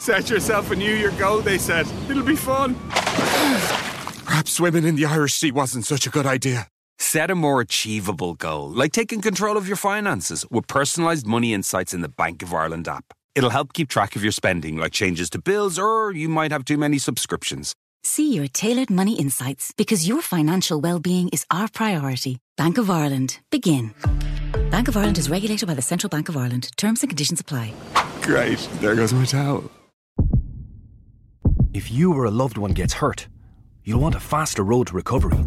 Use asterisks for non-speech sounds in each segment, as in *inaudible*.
Set yourself a New Year goal, they said. It'll be fun. Perhaps swimming in the Irish Sea wasn't such a good idea. Set a more achievable goal, like taking control of your finances with personalised money insights in the Bank of Ireland app. It'll help keep track of your spending, like changes to bills, or you might have too many subscriptions. See your tailored money insights because your financial well-being is our priority. Bank of Ireland. Begin. Bank of Ireland is regulated by the Central Bank of Ireland. Terms and conditions apply. Great. There goes my towel. If you or a loved one gets hurt, you'll want a faster road to recovery.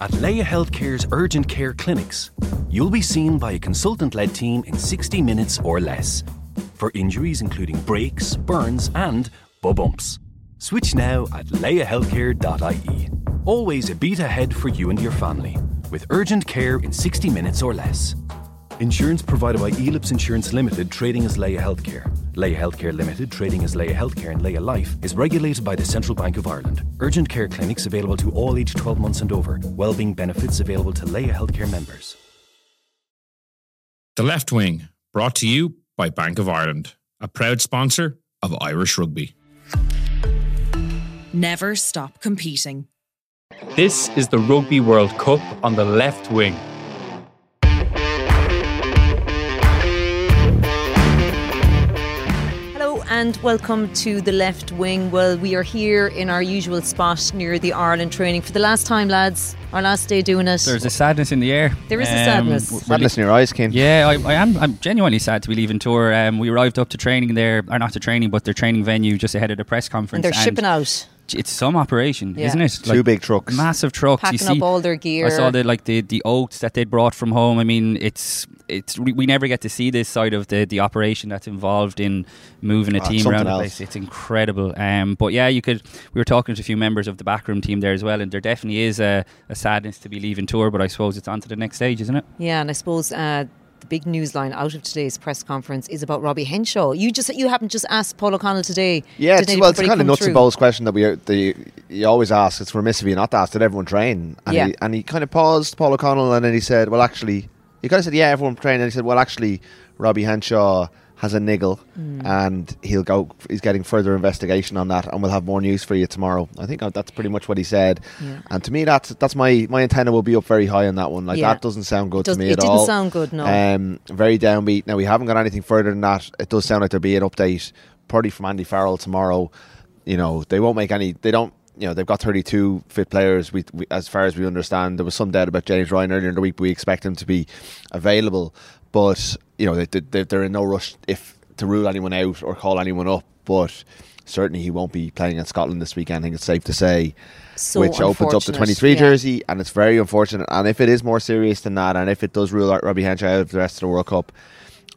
At Leia Healthcare's urgent care clinics, you'll be seen by a consultant led team in 60 minutes or less for injuries including breaks, burns, and bumps. Switch now at leiahealthcare.ie. Always a beat ahead for you and your family, with urgent care in 60 minutes or less. Insurance provided by Elips Insurance Limited, trading as Leia Healthcare. Leia Healthcare Limited, trading as Leia Healthcare and Leia Life, is regulated by the Central Bank of Ireland. Urgent care clinics available to all aged 12 months and over. Wellbeing benefits available to Leia Healthcare members. The Left Wing, brought to you by Bank of Ireland, a proud sponsor of Irish Rugby. Never stop competing. This is the Rugby World Cup on the left wing. And welcome to the left wing. Well, we are here in our usual spot near the Ireland training for the last time, lads. Our last day doing it. There's a sadness in the air. There is a sadness. w- Sadness in your eyes, Cian. Yeah, I, I am. I'm genuinely sad to be leaving Tours. Um, we arrived up to training there, or not to training, but their training venue just ahead of the press conference. and they're shipping out, It's some operation, Yeah. isn't it? Two big trucks. massive trucks. packing you see, up all their gear. I saw the like the the oats that they'd brought from home. I mean, it's it's we we never get to see this side of the the operation that's involved in moving a Ah, team something around the place. It's incredible. Um, but yeah, you could. We were talking to a few members of the backroom team there as well, and there definitely is a, a sadness to be leaving Tours. But I suppose it's on to the next stage, isn't it? Yeah, and I suppose uh, the big news line out of today's press conference is about Robbie Henshaw. You just you haven't just asked Paul O'Connell today. Yeah, it's, well, it's kind of nuts and bolts question that we the, you always ask. It's remiss of you not to ask. Did everyone train? And, Yeah. he, and he kind of paused, Paul O'Connell, and then he said, "Well, actually," he kind of said, "Yeah, everyone trained." And he said, "Well, actually, Robbie Henshaw has a niggle, Hmm. and he'll go. He's getting further investigation on that, and we'll have more news for you tomorrow." I think that's pretty much what he said. Yeah. And to me, that's that's my my antenna will be up very high on that one. Like Yeah. that doesn't sound good Does- to me it at didn't all. sound good, no. Um, very downbeat. Now we haven't got anything further than that. It does sound like there'll be an update, probably from Andy Farrell tomorrow. You know, they won't make any. They don't. You know, they've got 32 fit players. We, we as far as we understand, there was some doubt about James Ryan earlier in the week. We expect him to be available, but you know, they, they, they're in no rush if to rule anyone out or call anyone up. But certainly, he won't be playing in Scotland this weekend. I think it's safe to say So which opens up the 23 yeah. jersey, and it's very unfortunate. And if it is more serious than that, and if it does rule out Robbie Henshaw out of the rest of the World Cup,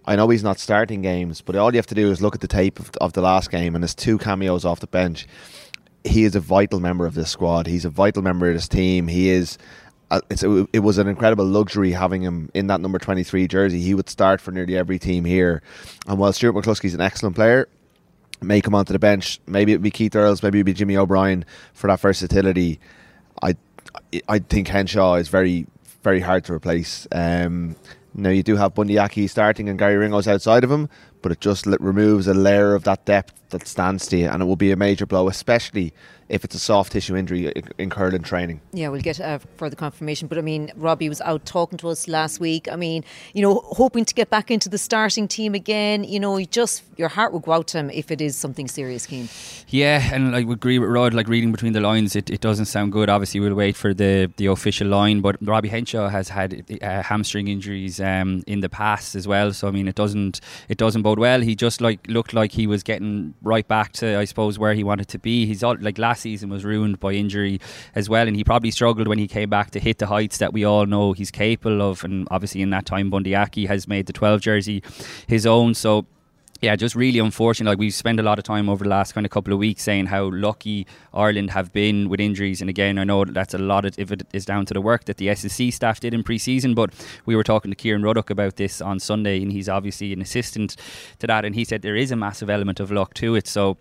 I know he's not starting games, but all you have to do is look at the tape of, of the last game, and there's two cameos off the bench. He is a vital member of this squad. He's a vital member of this team. He is. It was an incredible luxury having him in that number 23 jersey. He would start for nearly every team here. And while Stuart McCloskey's an excellent player, may come onto the bench. Maybe it'd be Keith Earls, maybe it'd be Jimmy O'Brien for that versatility. I I think Henshaw is very very hard to replace. Um, now you do have Bundee Aki starting and Garry Ringrose outside of him, but it just removes a layer of that depth that stands to you, and it will be a major blow, especially if it's a soft tissue injury i- incurred in training. Yeah, we'll get uh, further confirmation. But I mean, Robbie was out talking to us last week. I mean, you know, hoping to get back into the starting team again. You know, you just your heart will go out to him if it is something serious, Cian. Yeah, and I would agree with Rod. Like reading between the lines, it, it doesn't sound good. Obviously, we'll wait for the, the official line. But Robbie Henshaw has had uh, hamstring injuries um, in the past as well. So I mean, it doesn't it doesn't bode well. He just like looked like he was getting right back to I suppose where he wanted to be. He's all, like last season was ruined by injury as well, and he probably struggled when he came back to hit the heights that we all know he's capable of. And obviously, in that time, Bundee Aki has made the 12 jersey his own. So yeah, just really unfortunate. Like we've spent a lot of time over the last kind of couple of weeks saying how lucky Ireland have been with injuries, and again, I know that's a lot of if it is down to the work that the SSC staff did in pre-season. But we were talking to Kieran Ruddock about this on Sunday, and he's obviously an assistant to that, and he said there is a massive element of luck to it. So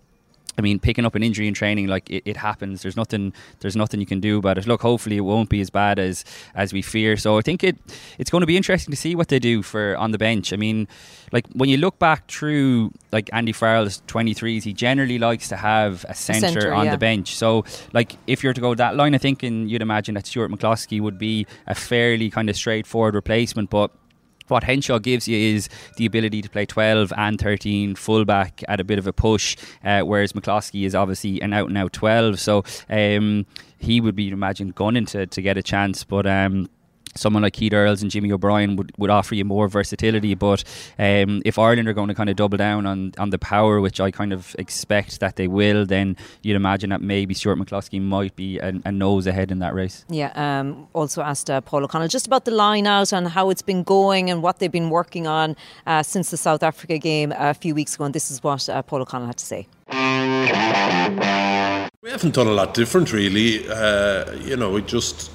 I mean, picking up an injury in training, like it, it, happens. There's nothing. There's nothing you can do about it. Look, hopefully it won't be as bad as as we fear. So I think it it's going to be interesting to see what they do for on the bench. I mean, like when you look back through like Andy Farrell's 23s, he generally likes to have a centre on yeah. the bench. So like if you're to go that line, I think and you'd imagine that Stuart McCloskey would be a fairly kind of straightforward replacement, but what Henshaw gives you is the ability to play 12 and 13 fullback at a bit of a push, uh, whereas McCloskey is obviously an out and out 12. So um, he would be, imagine, gunning to, to get a chance. But um, someone like Keith Earls and Jimmy O'Brien would, would offer you more versatility. But um, if Ireland are going to kind of double down on, on the power, which I kind of expect that they will, then you'd imagine that maybe Stuart McCloskey might be a, a nose ahead in that race. Yeah, um, also asked uh, Paul O'Connell just about the line out and how it's been going and what they've been working on uh, since the South Africa game a few weeks ago. And this is what uh, Paul O'Connell had to say. We haven't done a lot different, really. Uh, you know, we just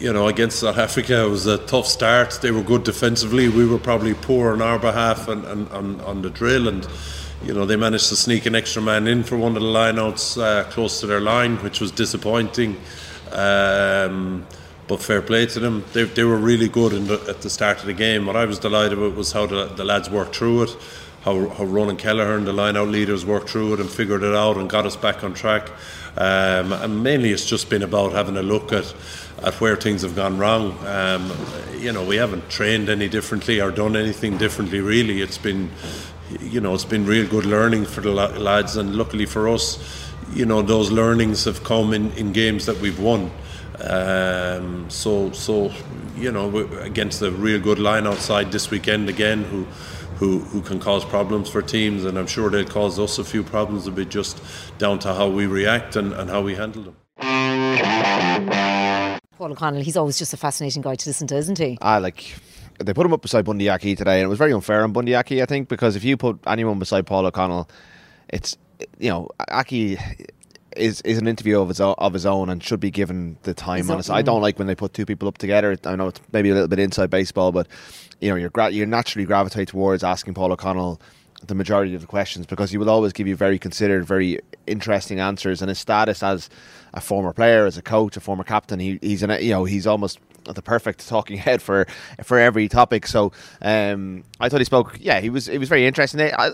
you know, against South Africa, it was a tough start. They were good defensively. We were probably poor on our behalf and, on the drill. And, you know, they managed to sneak an extra man in for one of the lineouts uh, close to their line, which was disappointing. Um, but fair play to them. They, they were really good the, at the start of the game. What I was delighted with was how the, the lads worked through it, how, how Ronan Kelleher and the lineout leaders worked through it and figured it out and got us back on track. Um, and mainly it's just been about having a look at at where things have gone wrong. Um, you know, we haven't trained any differently or done anything differently. Really, it's been, you know, it's been real good learning for the lads, and luckily for us, you know, those learnings have come in, in games that we've won. Um, so, so you know, against a real good line outside this weekend again, who. Who, who can cause problems for teams, and I'm sure they'll cause us a few problems. A bit just down to how we react and, and how we handle them. Paul O'Connell, he's always just a fascinating guy to listen to, isn't he? I like they put him up beside Bundee Aki today, and it was very unfair on Bundee Aki, I think, because if you put anyone beside Paul O'Connell, it's you know Aki is is an interview of his own, of his own and should be given the time on it. I don't mm. like when they put two people up together. I know it's maybe a little bit inside baseball, but you know you're gra- you naturally gravitate towards asking Paul O'Connell the majority of the questions because he will always give you very considered, very interesting answers. And his status as a former player, as a coach, a former captain. He, he's an, you know he's almost the perfect talking *laughs* head for for every topic. So um, I thought he spoke. Yeah, he was it was very interesting. I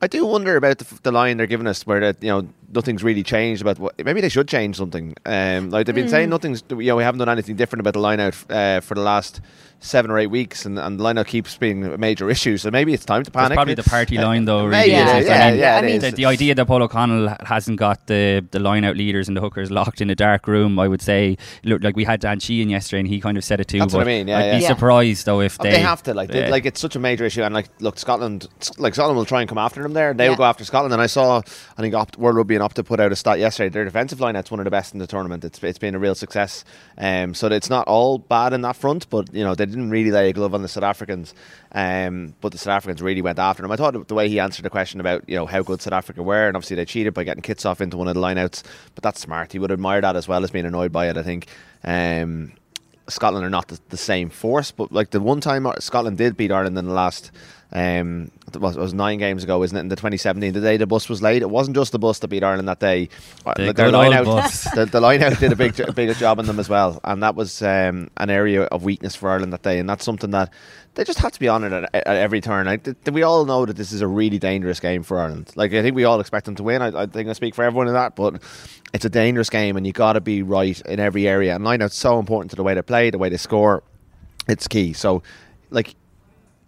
I do wonder about the, the line they're giving us, where that you know nothing's really changed about what maybe they should change something. Um, like they've been mm. saying, nothing's you know we haven't done anything different about the line out uh, for the last seven or eight weeks, and, and the lineup keeps being a major issue. So maybe it's time to panic. It's probably the party uh, line, though. Really, yeah, yeah, I mean, yeah, I mean the, the, idea that Paul O'Connell hasn't got the the line out leaders and the hookers locked in a dark room, I would say. Look, like we had Dan Sheehan yesterday, and he kind of said it too. That's what I mean. Yeah, I'd yeah. be surprised though if they, they have to like they, like it's such a major issue, and like look, Scotland, like Scotland will try and come after them there. They will go after Scotland, and I saw I think Opt, World Rugby and Opta put out a stat yesterday. Their defensive line that's one of the best in the tournament. It's it's been a real success. Um, so it's not all bad in that front, but you know they didn't really lay a glove on the South Africans. Um, but the South Africans really went after him. I thought the way he answered the question about you know how good South Africa were, and obviously they cheated by getting Kitshoff into one of the lineouts, but that's smart. He would admire that as well as being annoyed by it. I think. Um, Scotland are not the, same force, but like the one time Scotland did beat Ireland in the last um, it was, it was, nine games ago, isn't it? In the 2017, the day the bus was late, it wasn't just the bus that beat Ireland that day. Uh, the their line out, *laughs* the, the, line out did a big, big job on them as well, and that was um, an area of weakness for Ireland that day, and that's something that they just have to be on it at, at every turn. I, th- we all know that this is a really dangerous game for Ireland. Like I think we all expect them to win. I, I think I speak for everyone in that, but it's a dangerous game, and you got to be right in every area. And line out's so important to the way they play, the way they score. It's key. So, like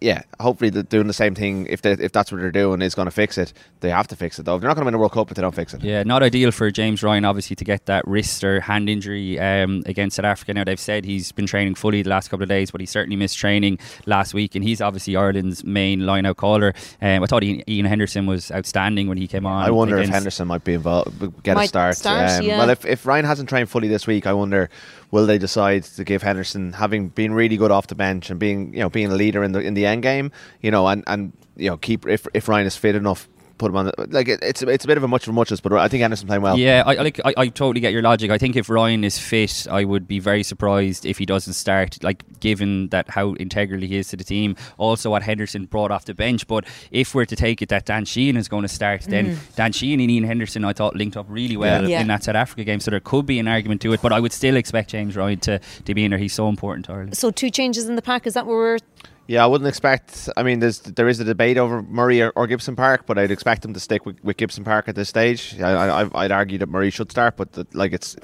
yeah, hopefully they're doing the same thing. If they, if that's what they're doing, is going to fix it. They have to fix it though. They're not going to win a World Cup if they don't fix it. Yeah, not ideal for James Ryan, obviously, to get that wrist or hand injury um, against South Africa. Now they've said he's been training fully the last couple of days, but he certainly missed training last week, and he's obviously Ireland's main line-out caller. Um, I thought Ian Henderson was outstanding when he came on. I wonder if Henderson might be involved, get might a start. start um, yeah. Well, if if Ryan hasn't trained fully this week, I wonder will they decide to give Henderson, having been really good off the bench and being you know being a leader in the in the end game, you know, and and you know keep if if Ryan is fit enough put him on. The, like it, it's it's a bit of a much for muchness, but I think Henderson playing well. Yeah, I I like I, I totally get your logic. I think if Ryan is fit, I would be very surprised if he doesn't start. Like given that how integral he is to the team, also what Henderson brought off the bench. But if we're to take it that Dan Sheehan is going to start, then Mm. Dan Sheehan and Ian Henderson, I thought linked up really well Yeah. Yeah. in that South Africa game. So there could be an argument to it, but I would still expect James Ryan to to be in there. He's so important to Ireland. So two changes in the pack. Is that what we're? Yeah, I wouldn't expect. I mean, there's there is a debate over Murray or, or Gibson Park, but I'd expect him to stick with, with Gibson Park at this stage. I, I'd argue that Murray should start, but the, like it's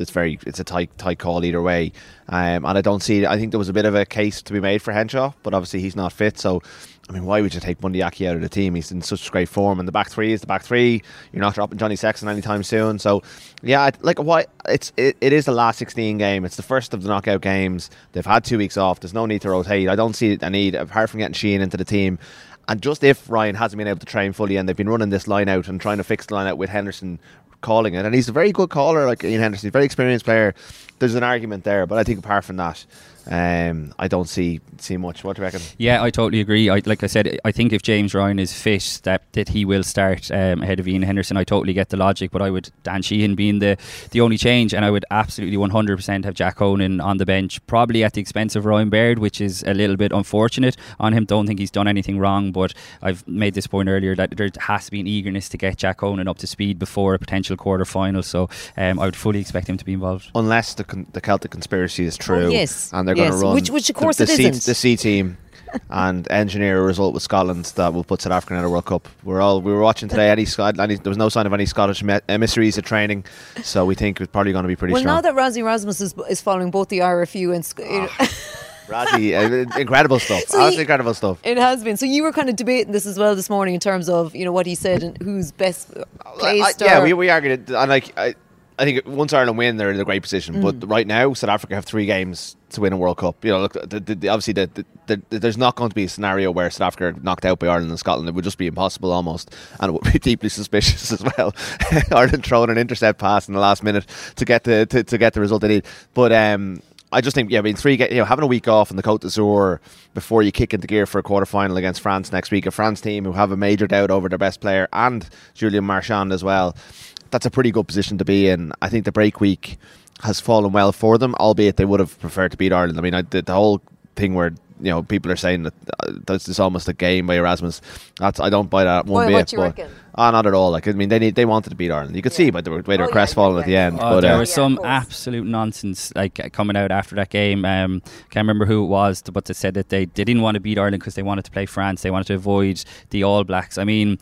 it's very it's a tight tight call either way. Um, and I don't see. I think there was a bit of a case to be made for Henshaw, but obviously he's not fit. So, I mean, why would you take Bundee Aki out of the team? He's in such great form, and the back three is the back three. You're not dropping Johnny Sexton anytime soon. So, yeah, like why it's it, it is the last 16 game. It's the first of the knockout games. They've had two weeks off. There's no need to rotate. I don't see a need apart from getting Sheehan into the team. And just if Ryan hasn't been able to train fully, and they've been running this line out and trying to fix the line out with Henderson calling it, and he's a very good caller, like Ian Henderson, very experienced player. There's an argument there, but I think apart from that, um, I don't see see much. What do you reckon? Yeah, I totally agree. I, like I said, I think if James Ryan is fit, that, that he will start um, ahead of Ian Henderson. I totally get the logic, but I would Dan Sheehan being the, the only change, and I would absolutely 100% have Jack Conan on the bench, probably at the expense of Ryan Baird, which is a little bit unfortunate on him. Don't think he's done anything wrong, but I've made this point earlier that there has to be an eagerness to get Jack Conan up to speed before a potential quarter final. So um, I would fully expect him to be involved. Unless the con- the Celtic conspiracy is true, Oh, yes. and they're going to run Which- which of course the, it C, isn't. the C team. and engineer a result with Scotland that will put South Africa in a World Cup. We're all we were watching today. Any, any there was no sign of any Scottish emissaries at training, so we think it's probably going to be pretty Well, strong. Well, now that Rassie Erasmus is, is following both the RFU and. Sc- *laughs* Rassie, uh, incredible stuff. So he- incredible stuff. It has been. So you were kind of debating this as well this morning in terms of you know what he said and who's best I- placed. yeah, we, we argued it, and like I, I think once Ireland win, they're in a great position. Mm. But right now, South Africa have three games to win a World Cup. You know, look, the, the, obviously, the, the, the, there's not going to be a scenario where South Africa are knocked out by Ireland and Scotland. It would just be impossible almost, and it would be *laughs* deeply suspicious as well. *laughs* Ireland throwing an intercept pass in the last minute to get the to, to get the result they need. But um, I just think, yeah, I mean, three, you know, having a week off in the Côte d'Azur before you kick into gear for a quarter final against France next week, a France team who have a major doubt over their best player and Julien Marchand as well, that's a pretty good position to be in. I think the break week has fallen well for them, albeit they would have preferred to beat Ireland. I mean, I, the, the whole thing where you know people are saying that uh, that's just almost a game by Erasmus. That's I don't buy that one Why, bit. what you but reckon? ah, not at all. Like I mean, they need, they wanted to beat Ireland. You could see by the way they were Oh, yeah, crestfallen yeah, at the end. Oh, but there uh, was some absolute nonsense like uh, coming out after that game. Um, can't remember who it was, but they said that they, they didn't want to beat Ireland because they wanted to play France. They wanted to avoid the All Blacks. I mean,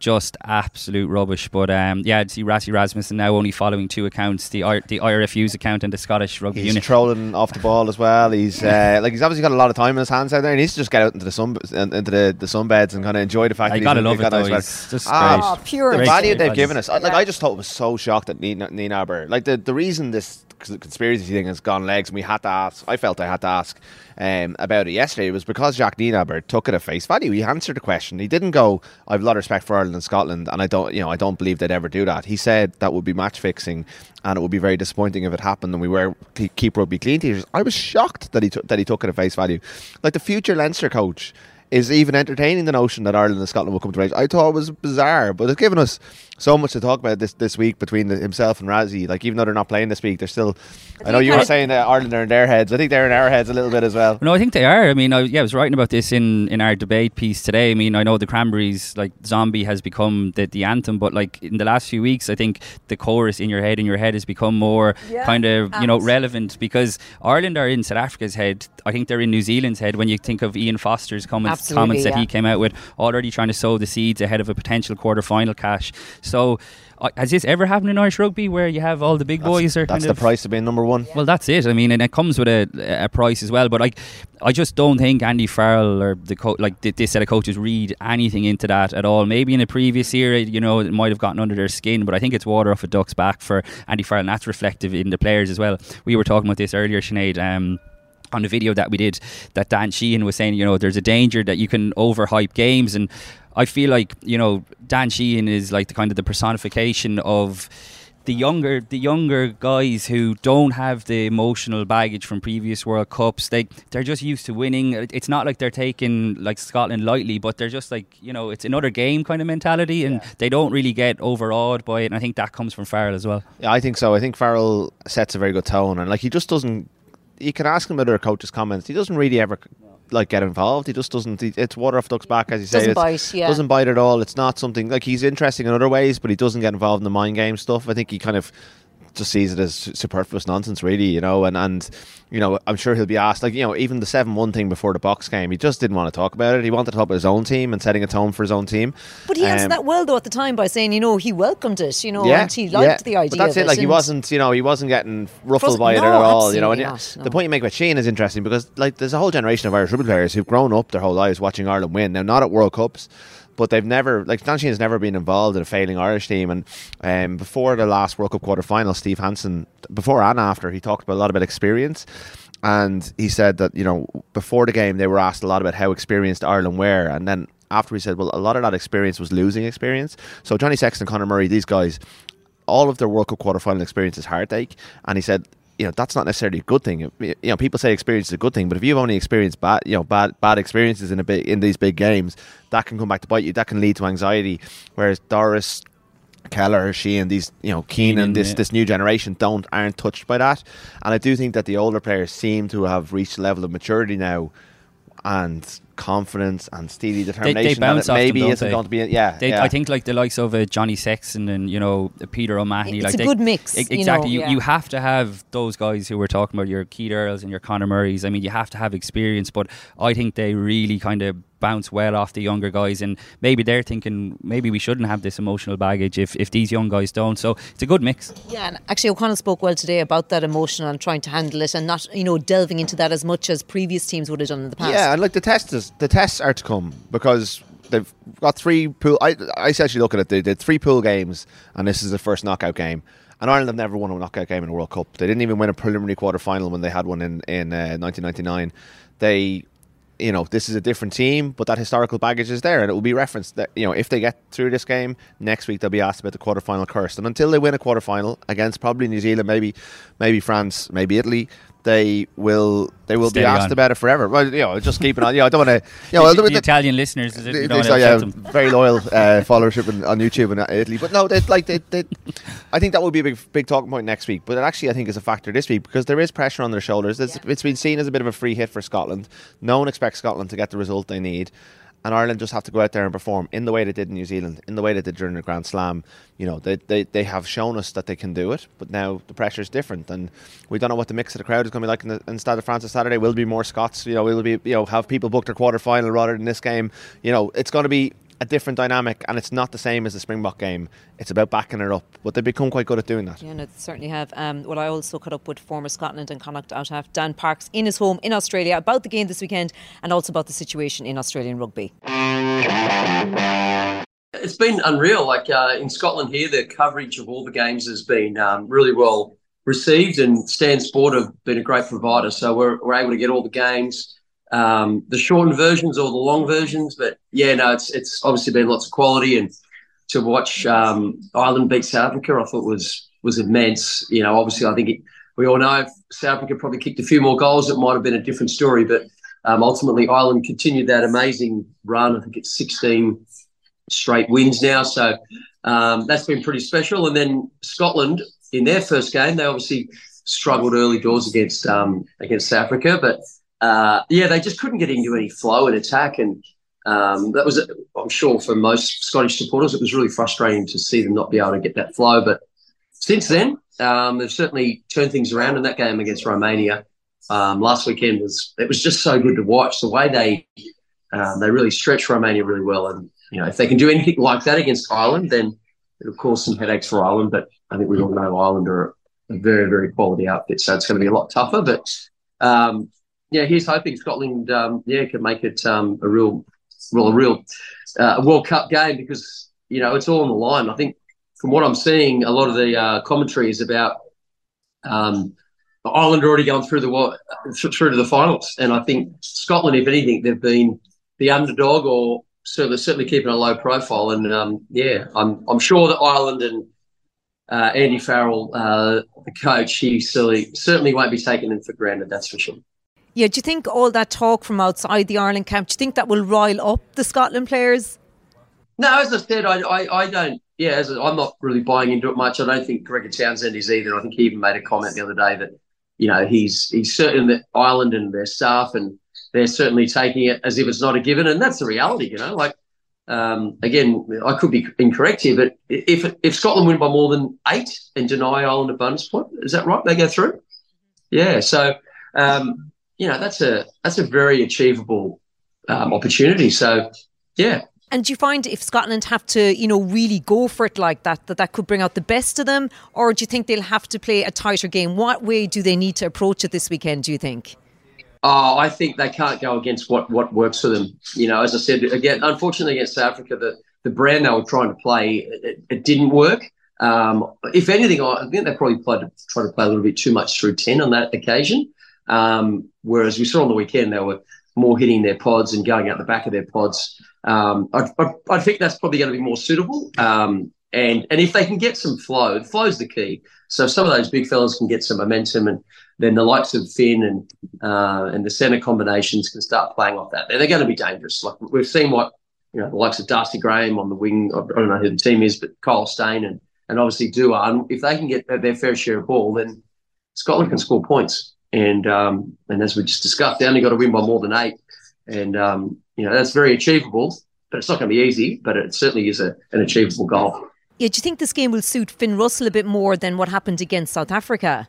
just absolute rubbish. But um, yeah, I'd see Rassie Erasmus now only following two accounts: the I, the IRFU's account and the Scottish Rugby He's Union. trolling off the ball as well. He's uh, *laughs* like he's obviously got a lot of time in his hands out there. He needs to just get out into the sun into the, the sunbeds and kind of enjoy the fact. I that gotta he's love got it, though. nice. He's just Ah, great. Oh, pure the Great value stuff. they've given us. I- Like Yeah. I just thought it was so shocked that Nina, Nienaber. Like the the reason this conspiracy thing has gone legs, and we had to ask. I felt I had to ask um, about it yesterday. It Was because Jacques Nienaber took it at face value. He answered the question. He didn't go. I've a lot of respect for Ireland and Scotland, and I don't. You know, I don't believe they'd ever do that. He said that would be match fixing, and it would be very disappointing if it happened. And we were keep rugby clean teachers. I was shocked that he took that he took it at face value. Like the future Leinster coach is even entertaining the notion that Ireland and Scotland will come to range. I thought it was bizarre, but it's given us so much to talk about this this week between the, himself and Rassie. Like even though they're not playing this week, they're still. I know you were saying that Ireland are in their heads. I think they're in our heads a little bit as well. No, I think they are. I mean, I, yeah, I was writing about this in, in our debate piece today. I mean, I know the Cranberries, like Zombie, has become the, the anthem, but like in the last few weeks, I think the chorus in your head, in your head, has become more Yeah, kind of you know relevant because Ireland are in South Africa's head. I think they're in New Zealand's head when you think of Ian Foster's comments, Absolutely, comments that yeah. he came out with, already trying to sow the seeds ahead of a potential quarter final cash. So. Uh, has this ever happened in Irish rugby where you have all the big boys are That's kind the of price of being number one. well, that's it. I mean, and it comes with a, a price as well. But like, I just don't think Andy Farrell or the co- like th- this set of coaches read anything into that at all. Maybe in a previous era, you know, it might have gotten under their skin, but I think it's water off a duck's back for Andy Farrell, and that's reflective in the players as well. We were talking about this earlier, Sinead. Um, on the video that we did, that Dan Sheehan was saying, you know, there's a danger that you can overhype games, and I feel like you know Dan Sheehan is like the kind of the personification of the younger the younger guys who don't have the emotional baggage from previous World Cups, they they're just used to winning. It's not like they're taking like Scotland lightly, but they're just like you know it's another game kind of mentality, and yeah. they don't really get overawed by it. And I think that comes from Farrell as well. Yeah, I think so. I think Farrell sets a very good tone, and like he just doesn't. You can ask him about other coaches' comments. He doesn't really ever like get involved. He just doesn't. He, it's water off duck's back, as you say. Doesn't bite. Yeah. Doesn't bite at all. It's not something like he's interesting in other ways, but he doesn't get involved in the mind game stuff. I think he kind of just sees it as superfluous nonsense, really, you know. And and you know, I'm sure he'll be asked, like you know, even the seven one thing before the Boks game, he just didn't want to talk about it. He wanted to talk about his own team and setting a tone for his own team. But he um, answered that well though at the time by saying, you know, he welcomed it, you know, yeah, and he liked yeah. the idea. But that's it. Like he wasn't, you know, he wasn't getting ruffled by no, it at all. You know, and not, no. the point you make about Sheehan is interesting because like there's a whole generation of Irish rugby players who've grown up their whole lives watching Ireland win. Now, not at World Cups but they've never like Stan has never been involved in a failing Irish team. And um, before the last World Cup quarter final, Steve Hansen, before and after, he talked about a lot about experience. And he said that you know before the game they were asked a lot about how experienced Ireland were, and then after he said, well, a lot of that experience was losing experience. So Johnny Sexton, Conor Murray, these guys, all of their World Cup quarterfinal experience is heartache. And he said you know that's not necessarily a good thing. You know, people say experience is a good thing, but if you've only experienced bad, you know, bad bad experiences in a big in these big games, that can come back to bite you. That can lead to anxiety. Whereas Doris, Kelleher, she and these, you know, Keenan, this yeah. this new generation don't aren't touched by that. And I do think that the older players seem to have reached a level of maturity now and confidence and steely determination. They, they bounce that maybe them, isn't they? going to be. Yeah, they, yeah, I think like the likes of uh, Johnny Sexton and you know Peter O'Mahony. It's like a they, good mix. It, exactly. You, know, yeah. you, have to have those guys who we're talking about, your Keith Earls and your Conor Murrays. I mean, you have to have experience, but I think they really kind of bounce well off the younger guys, and maybe they're thinking maybe we shouldn't have this emotional baggage if, if these young guys don't. So it's a good mix. Yeah, and actually O'Connell spoke well today about that emotion and trying to handle it, and not you know delving into that as much as previous teams would have done in the past. Yeah, and like the tests, the tests are to come because they've got three pool. I I actually look at it. They did three pool games, and this is the first knockout game. And Ireland have never won a knockout game in a World Cup. They didn't even win a preliminary quarter final when they had one in in uh, 1999. They you know, this is a different team, but that historical baggage is there, and it will be referenced that you know if they get through this game next week, they'll be asked about the quarterfinal curse, and until they win a quarterfinal against probably New Zealand, maybe maybe France, maybe Italy, they will they will Stay be asked on. about it forever. Well, you know, just keep it on. You know, I don't want to. You know, the, the, the Italian listeners, is it, so, yeah, *laughs* very loyal uh, followership in, on YouTube in Italy. But no, they, like they, they, I think that will be a big big talking point next week. But it actually, I think, is a factor this week because there is pressure on their shoulders. It's, yeah. it's been seen as a bit of a free hit for Scotland. No one expects Scotland to get the result they need and Ireland just have to go out there and perform in the way they did in New Zealand, in the way they did during the Grand Slam. You know, they, they, they have shown us that they can do it, but now the pressure is different, and we don't know what the mix of the crowd is going to be like in, the, in Stade de France on Saturday. Will be more Scots? You know, will be you know have people book their quarter final rather than this game? You know, it's going to be a different dynamic, and it's not the same as the Springbok game. It's about backing it up, but they've become quite good at doing that. Yeah, no, they certainly have. Um, well, I also caught up with former Scotland and Connacht out half Dan Parks in his home in Australia about the game this weekend and also about the situation in Australian rugby. It's been unreal. Like uh, in Scotland here, the coverage of all the games has been um, really well received, and Stan Sport have been a great provider. So we're, we're able to get all the games um, the shortened versions or the long versions. But yeah, no, it's it's obviously been lots of quality, and to watch um, Ireland beat South Africa, I thought was was immense. You know, obviously, I think it, we all know if South Africa probably kicked a few more goals, it might have been a different story. But um, ultimately, Ireland continued that amazing run. I think it's 16 straight wins now, so um, that's been pretty special. And then Scotland in their first game, they obviously struggled early doors against um, against South Africa, but uh, yeah, they just couldn't get into any flow and attack. And um, that was, I'm sure, for most Scottish supporters, it was really frustrating to see them not be able to get that flow. But since then, um, they've certainly turned things around in that game against Romania. Um, last weekend was it was just so good to watch the way they um, they really stretched Romania really well. And you know, if they can do anything *laughs* like that against Ireland, then it'll cause some headaches for Ireland. But I think we all know Ireland are a very very quality outfit, so it's going to be a lot tougher. But um, yeah, he's hoping Scotland, um, yeah, can make it um, a real, well, a real uh, World Cup game because you know it's all on the line. I think from what I'm seeing, a lot of the uh, commentary is about um, Ireland already going through the through to the finals, and I think Scotland, if anything, they've been the underdog or certainly certainly keeping a low profile. And um, yeah, I'm I'm sure that Ireland and uh, Andy Farrell, uh, the coach, he certainly, certainly won't be taking them for granted, that's for sure. Yeah, do you think all that talk from outside the Ireland camp, do you think that will rile up the Scotland players? No, as I said, I, I, I don't. Yeah, as i I'm not really buying into it much. I don't think Gregor Townsend is either. I think he even made a comment the other day that, you know, he's he's certain that Ireland and their staff and they're certainly taking it as if it's not a given, and that's the reality. You know, like um, again, I could be incorrect here, but if if Scotland win by more than eight and deny Ireland a bonus point, is that right? They go through. Yeah, so um, you know that's a that's a very achievable um, opportunity. So yeah. And do you find if Scotland have to, you know, really go for it like that, that that could bring out the best of them, or do you think they'll have to play a tighter game? What way do they need to approach it this weekend? Do you think? Oh, I think they can't go against what, what works for them. You know, as I said again, unfortunately against South Africa, the, the brand they were trying to play, it, it didn't work. Um, if anything, I think they probably played try to play a little bit too much through ten on that occasion. Um, whereas we saw on the weekend they were more hitting their pods and going out the back of their pods. Um, I, I, I, think that's probably going to be more suitable. Um, and and if they can get some flow, flow's the key. So some of those big fellas can get some momentum and then the likes of Finn and uh, and the centre combinations can start playing off that. They're, going to be dangerous. Like we've seen what you know the likes of Darcy Graham on the wing. I don't know who the team is, but Kyle Steyn and and obviously Duhan. If they can get their fair share of ball, then Scotland can score points. And um, and as we just discussed, they only got to win by more than eight, and um, you know that's very achievable. But it's not going to be easy. But it certainly is a, an achievable goal. Yeah, do you think this game will suit Finn Russell a bit more than what happened against South Africa?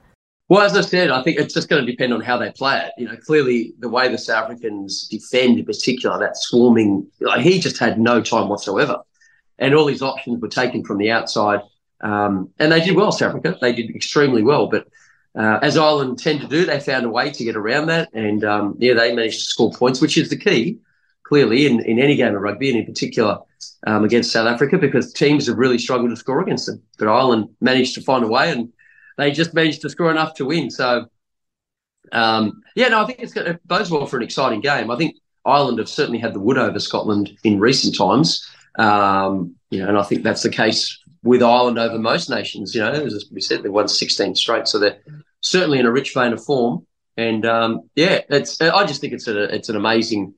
Well, as I said, I think it's just going to depend on how they play it. You know, clearly the way the South Africans defend, in particular, that swarming, like he just had no time whatsoever, and all his options were taken from the outside. Um, and they did well, South Africa. They did extremely well, but uh, as Ireland tend to do, they found a way to get around that, and um, yeah, they managed to score points, which is the key, clearly, in, in any game of rugby, and in particular um, against South Africa, because teams have really struggled to score against them. But Ireland managed to find a way and they just managed to score enough to win. So, um, yeah, no, I think it's it bodes well for an exciting game. I think Ireland have certainly had the wood over Scotland in recent times. Um, you know, and I think that's the case with Ireland over most nations. You know, as we said, they won 16 straight, so they're certainly in a rich vein of form. And um, yeah, it's I just think it's a it's an amazing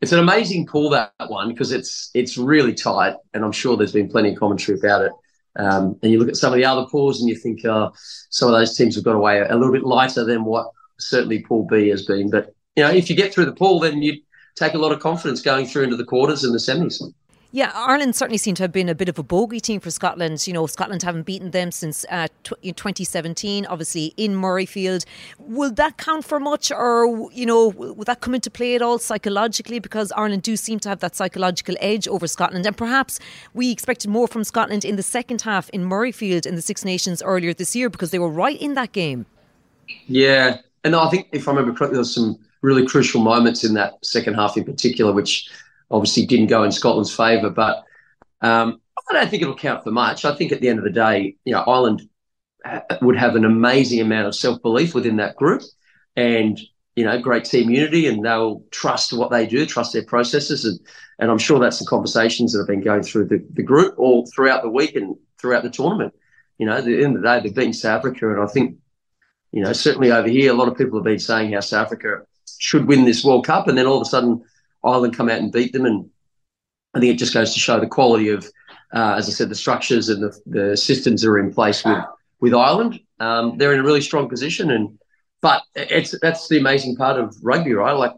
it's an amazing pool that one because it's it's really tight, and I'm sure there's been plenty of commentary about it. Um, and you look at some of the other pools and you think uh, some of those teams have got away a little bit lighter than what certainly Pool B has been. But, you know, if you get through the pool, then you take a lot of confidence going through into the quarters and the semis. Yeah, Ireland certainly seem to have been a bit of a bogey team for Scotland. You know, Scotland haven't beaten them since uh, t- 2017, obviously in Murrayfield. Will that count for much, or you know, will that come into play at all psychologically? Because Ireland do seem to have that psychological edge over Scotland, and perhaps we expected more from Scotland in the second half in Murrayfield in the Six Nations earlier this year because they were right in that game. Yeah, and I think if I remember correctly, there was some really crucial moments in that second half in particular, which obviously didn't go in Scotland's favour. But um, I don't think it'll count for much. I think at the end of the day, you know, Ireland would have an amazing amount of self belief within that group, and you know, great team unity, and they'll trust what they do, trust their processes, and and I'm sure that's the conversations that have been going through the, the group all throughout the week and throughout the tournament. You know, at the end of the day, they've beaten South Africa, and I think, you know, certainly over here, a lot of people have been saying how South Africa should win this World Cup, and then all of a sudden Ireland come out and beat them. And I think it just goes to show the quality of, uh, as I said, the structures and the, the systems that are in place with with Ireland. Um, they're in a really strong position, and but it's that's the amazing part of rugby, right? Like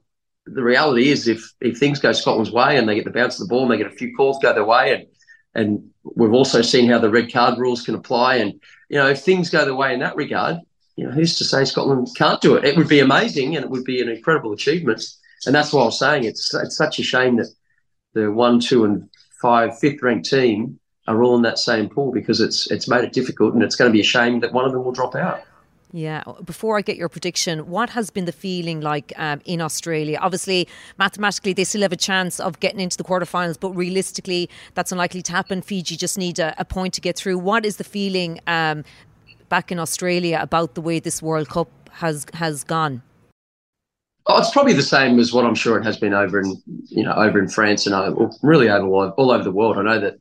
the reality is, if if things go Scotland's way and they get the bounce of the ball, and they get a few calls go their way, and and we've also seen how the red card rules can apply, and you know if things go their way in that regard, you know who's to say Scotland can't do it? It would be amazing, and it would be an incredible achievement and that's why I was saying it's it's such a shame that the one, two, and five fifth ranked team are all in that same pool because it's it's made it difficult, and it's going to be a shame that one of them will drop out. Yeah. Before I get your prediction, what has been the feeling like um, in Australia? Obviously, mathematically, they still have a chance of getting into the quarterfinals, but realistically, that's unlikely to happen. Fiji just need a, a point to get through. What is the feeling um, back in Australia about the way this World Cup has has gone? Oh, it's probably the same as what I'm sure it has been over in you know over in France and over, really over all over the world. I know that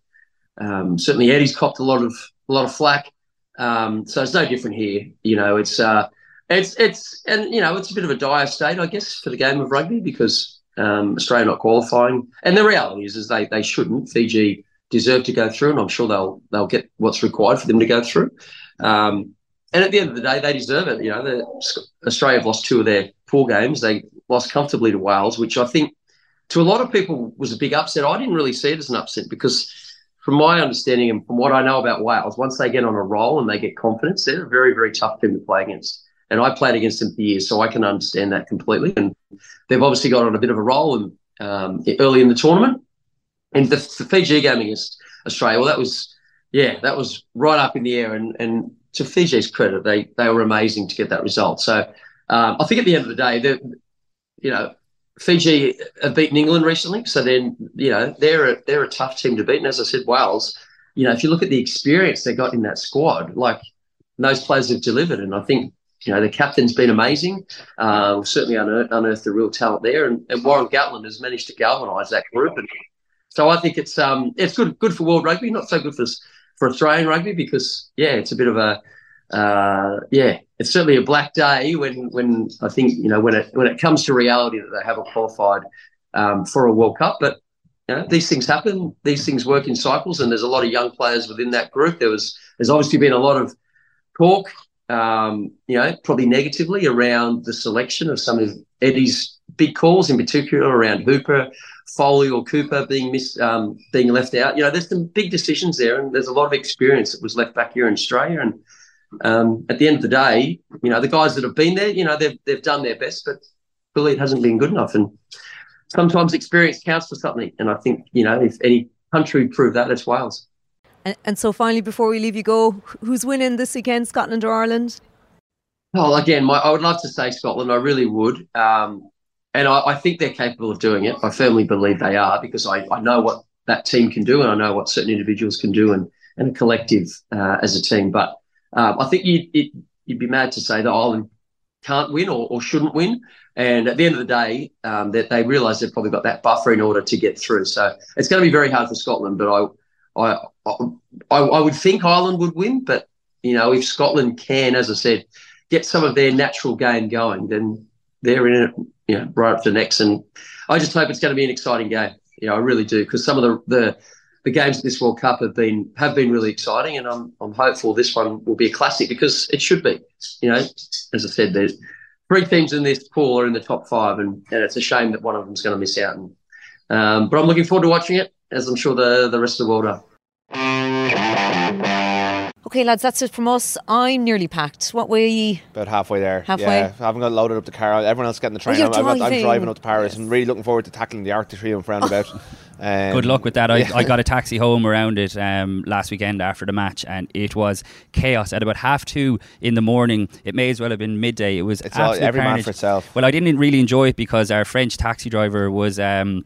um, certainly Eddie's copped a lot of a lot of flack Um, so it's no different here. You know, it's uh, it's it's and you know it's a bit of a dire state, I guess, for the game of rugby because um, Australia not qualifying, and the reality is, is they they shouldn't. Fiji deserve to go through, and I'm sure they'll they'll get what's required for them to go through. Um, and at the end of the day, they deserve it. You know, Australia have lost two of their four games. They lost comfortably to Wales, which I think to a lot of people was a big upset. I didn't really see it as an upset because, from my understanding and from what I know about Wales, once they get on a roll and they get confidence, they're a very, very tough team to play against. And I played against them for years, so I can understand that completely. And they've obviously got on a bit of a roll and um, early in the tournament. And the, the Fiji game against Australia, well, that was, yeah, that was right up in the air. And, and to Fiji's credit, they they were amazing to get that result. So um, I think at the end of the day, you know, Fiji have beaten England recently, so then you know they're a, they're a tough team to beat. And as I said, Wales, you know, if you look at the experience they got in that squad, like those players have delivered, and I think you know the captain's been amazing. Uh, certainly unearthed, unearthed the real talent there, and, and Warren Gatland has managed to galvanise that group. And so I think it's um it's good good for world rugby, not so good for for Australian rugby because yeah, it's a bit of a uh, yeah, it's certainly a black day when when I think you know when it when it comes to reality that they haven't qualified um, for a World Cup. But you know, these things happen. These things work in cycles, and there's a lot of young players within that group. There was there's obviously been a lot of talk, um, you know, probably negatively around the selection of some of Eddie's big calls, in particular around Hooper, Foley, or Cooper being missed, um, being left out. You know, there's some big decisions there, and there's a lot of experience that was left back here in Australia, and um, at the end of the day, you know, the guys that have been there, you know, they've they've done their best, but clearly it hasn't been good enough. And sometimes experience counts for something. And I think, you know, if any country proved that, it's Wales. And, and so finally, before we leave you go, who's winning this weekend, Scotland or Ireland? Well, again, my, I would love to say Scotland. I really would. Um, and I, I, think they're capable of doing it. I firmly believe they are because I, I know what that team can do and I know what certain individuals can do and, and a collective uh, as a team. But um, I think you'd, it, you'd be mad to say that Ireland can't win or, or shouldn't win. And at the end of the day, um, that they, they realise they've probably got that buffer in order to get through. So it's going to be very hard for Scotland. But I, I, I, I would think Ireland would win. But you know, if Scotland can, as I said, get some of their natural game going, then they're in it, you know, right up to the next. And I just hope it's going to be an exciting game. You know, I really do because some of the the the games at this World Cup have been have been really exciting, and I'm I'm hopeful this one will be a classic because it should be. You know, as I said, there's three teams in this pool are in the top five, and, and it's a shame that one of them's going to miss out. And, um, but I'm looking forward to watching it, as I'm sure the the rest of the world are. Okay, lads, that's it from us. I'm nearly packed. What way are you? About halfway there. Halfway. Yeah, I haven't got loaded up the car. Everyone else getting the train. Oh, I'm, you're I'm, I'm driving. driving up to Paris. I'm really looking forward to tackling the Arc de Triomphe roundabout. *laughs* Um, Good luck with that. I, yeah. I got a taxi home around it um, last weekend after the match, and it was chaos. At about half two in the morning, it may as well have been midday. It was It's all, absolute every man for itself. Well, I didn't really enjoy it because our French taxi driver was. Um,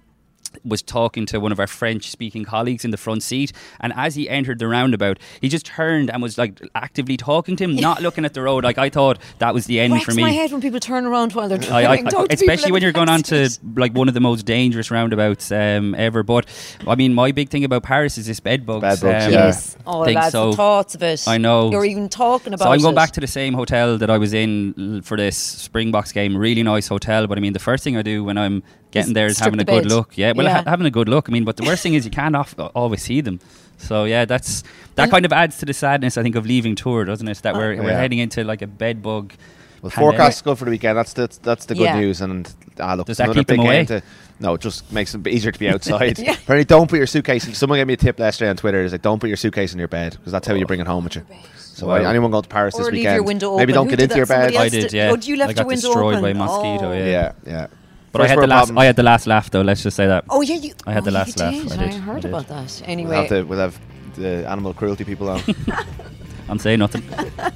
was talking to one of our French speaking colleagues in the front seat and as he entered the roundabout he just turned and was like actively talking to him not *laughs* looking at the road like I thought that was the end Wrecks for me my head when people turn around while they're I, driving. I, Don't especially when you're going on to like one of the most dangerous roundabouts um, ever. But I mean, my big thing about Paris is this bed bugs. Bed bugs, um, yeah. Yes. Oh, lads, so the thoughts of it. I know. You're even talking about So I'm going it. back to the same hotel that I was in for this Springboks game. Really nice hotel, but I mean, the first thing I do when I'm getting there is strip having the a good bed. look. Yeah, well, Yeah. Ha- having a good look. I mean, but the worst thing is you can't off- always see them. So yeah, that's that kind of adds to the sadness I think of leaving Tours, doesn't it? That we're, we're heading into like a bed bug. Well, pandemic. forecast good for the weekend. That's the, that's the good Yeah. news. And ah, look, Does that keep them big game away? To, no, it just makes it easier to be *laughs* outside. Yeah. Apparently, don't put your suitcase. Someone gave me a tip yesterday on Twitter. Is like, don't put your suitcase in your bed because that's how you bring it home with you. So Wow. anyone going to Paris Or this leave weekend, your window maybe don't Who get into your bed. Somebody I did, did- yeah. Oh, you left I got your window destroyed open. by mosquito. Oh. Yeah. Yeah, yeah. But I had the last. problem. I had the last laugh though. Let's just say that. Oh yeah, you. I had the oh, last you laugh. Did. I did. heard I did. about that. We'll Anyway, have, the, we'll have the animal cruelty people on. *laughs* I'm saying nothing. *laughs*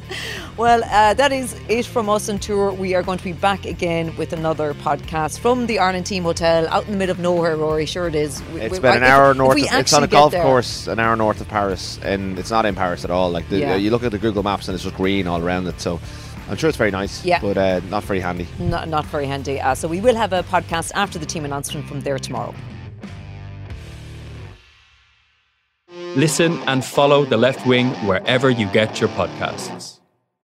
Well, uh, that is it from us on tour. We are going to be back again with another podcast from the Ireland Team Hotel out in the middle of nowhere, Rúaidhrí. Sure it is. We- It's we- about an hour if north. we Of, it's on a actually get golf there- course, an hour north of Paris, and it's not in Paris at all. Like the, Yeah. you look at the Google Maps, and it's just green all around it. So I'm sure it's very nice. Yeah. but uh, not very handy. Not, not very handy. Uh, so we will have a podcast after the team announcement from there tomorrow. Listen and follow The Left Wing wherever you get your podcasts.